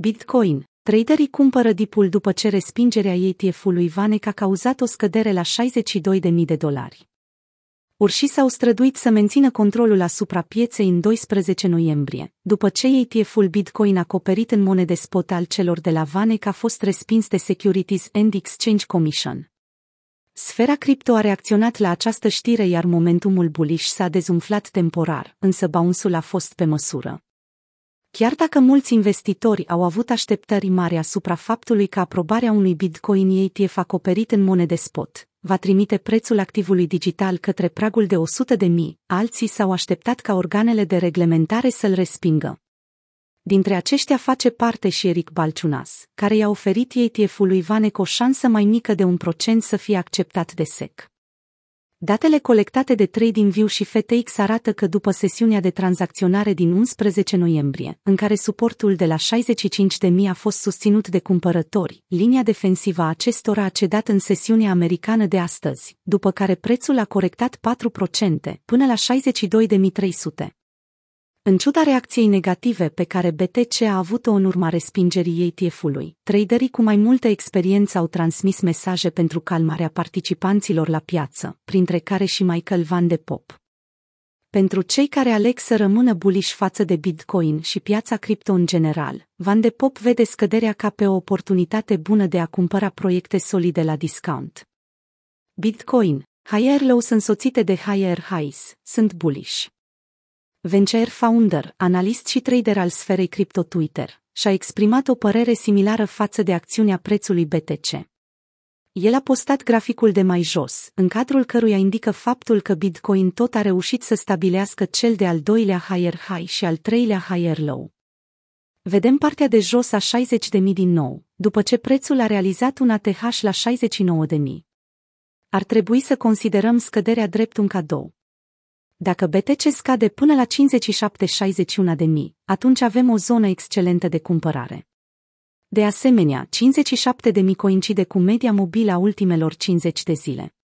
Bitcoin. Traderii cumpără dipul după ce respingerea ETF-ului Vanek a cauzat o scădere la 62.000 de dolari. Urșii s-au străduit să mențină controlul asupra pieței în 12 noiembrie, după ce ETF-ul Bitcoin acoperit în monede spot al celor de la Vanek a fost respins de Securities and Exchange Commission. Sfera cripto a reacționat la această știre iar momentumul bullish s-a dezumflat temporar, însă bounce a fost pe măsură. Chiar dacă mulți investitori au avut așteptări mari asupra faptului că aprobarea unui Bitcoin ETF acoperit în monede spot va trimite prețul activului digital către pragul de 100 de mii, alții s-au așteptat ca organele de reglementare să-l respingă. Dintre aceștia face parte și Eric Balciunas, care i-a oferit ETF-ului Vanek o șansă mai mică de un procent să fie acceptat de SEC. Datele colectate de TradingView și FTX arată că după sesiunea de tranzacționare din 11 noiembrie, în care suportul de la 65.000 a fost susținut de cumpărători, linia defensivă a acestora a cedat în sesiunea americană de astăzi, după care prețul a corectat 4% până la 62.300. În ciuda reacției negative pe care BTC a avut-o în urma respingerii ETF-ului, traderii cu mai multă experiență au transmis mesaje pentru calmarea participanților la piață, printre care și Michael Van de Pop. Pentru cei care aleg să rămână bullish față de Bitcoin și piața cripto în general, Van de Pop vede scăderea ca pe o oportunitate bună de a cumpăra proiecte solide la discount. Bitcoin, higher lows însoțite de higher highs, sunt bullish. Venture founder, analist și trader al sferei cripto Twitter, și-a exprimat o părere similară față de acțiunea prețului BTC. El a postat graficul de mai jos, în cadrul căruia indică faptul că Bitcoin tot a reușit să stabilească cel de-al doilea higher high și al treilea higher low. Vedem partea de jos a 60.000 din nou, după ce prețul a realizat un ATH la 69.000. Ar trebui să considerăm scăderea drept un cadou. Dacă BTC scade până la 57-61 de mii, atunci avem o zonă excelentă de cumpărare. De asemenea, 57 de mii coincide cu media mobilă a ultimelor 50 de zile.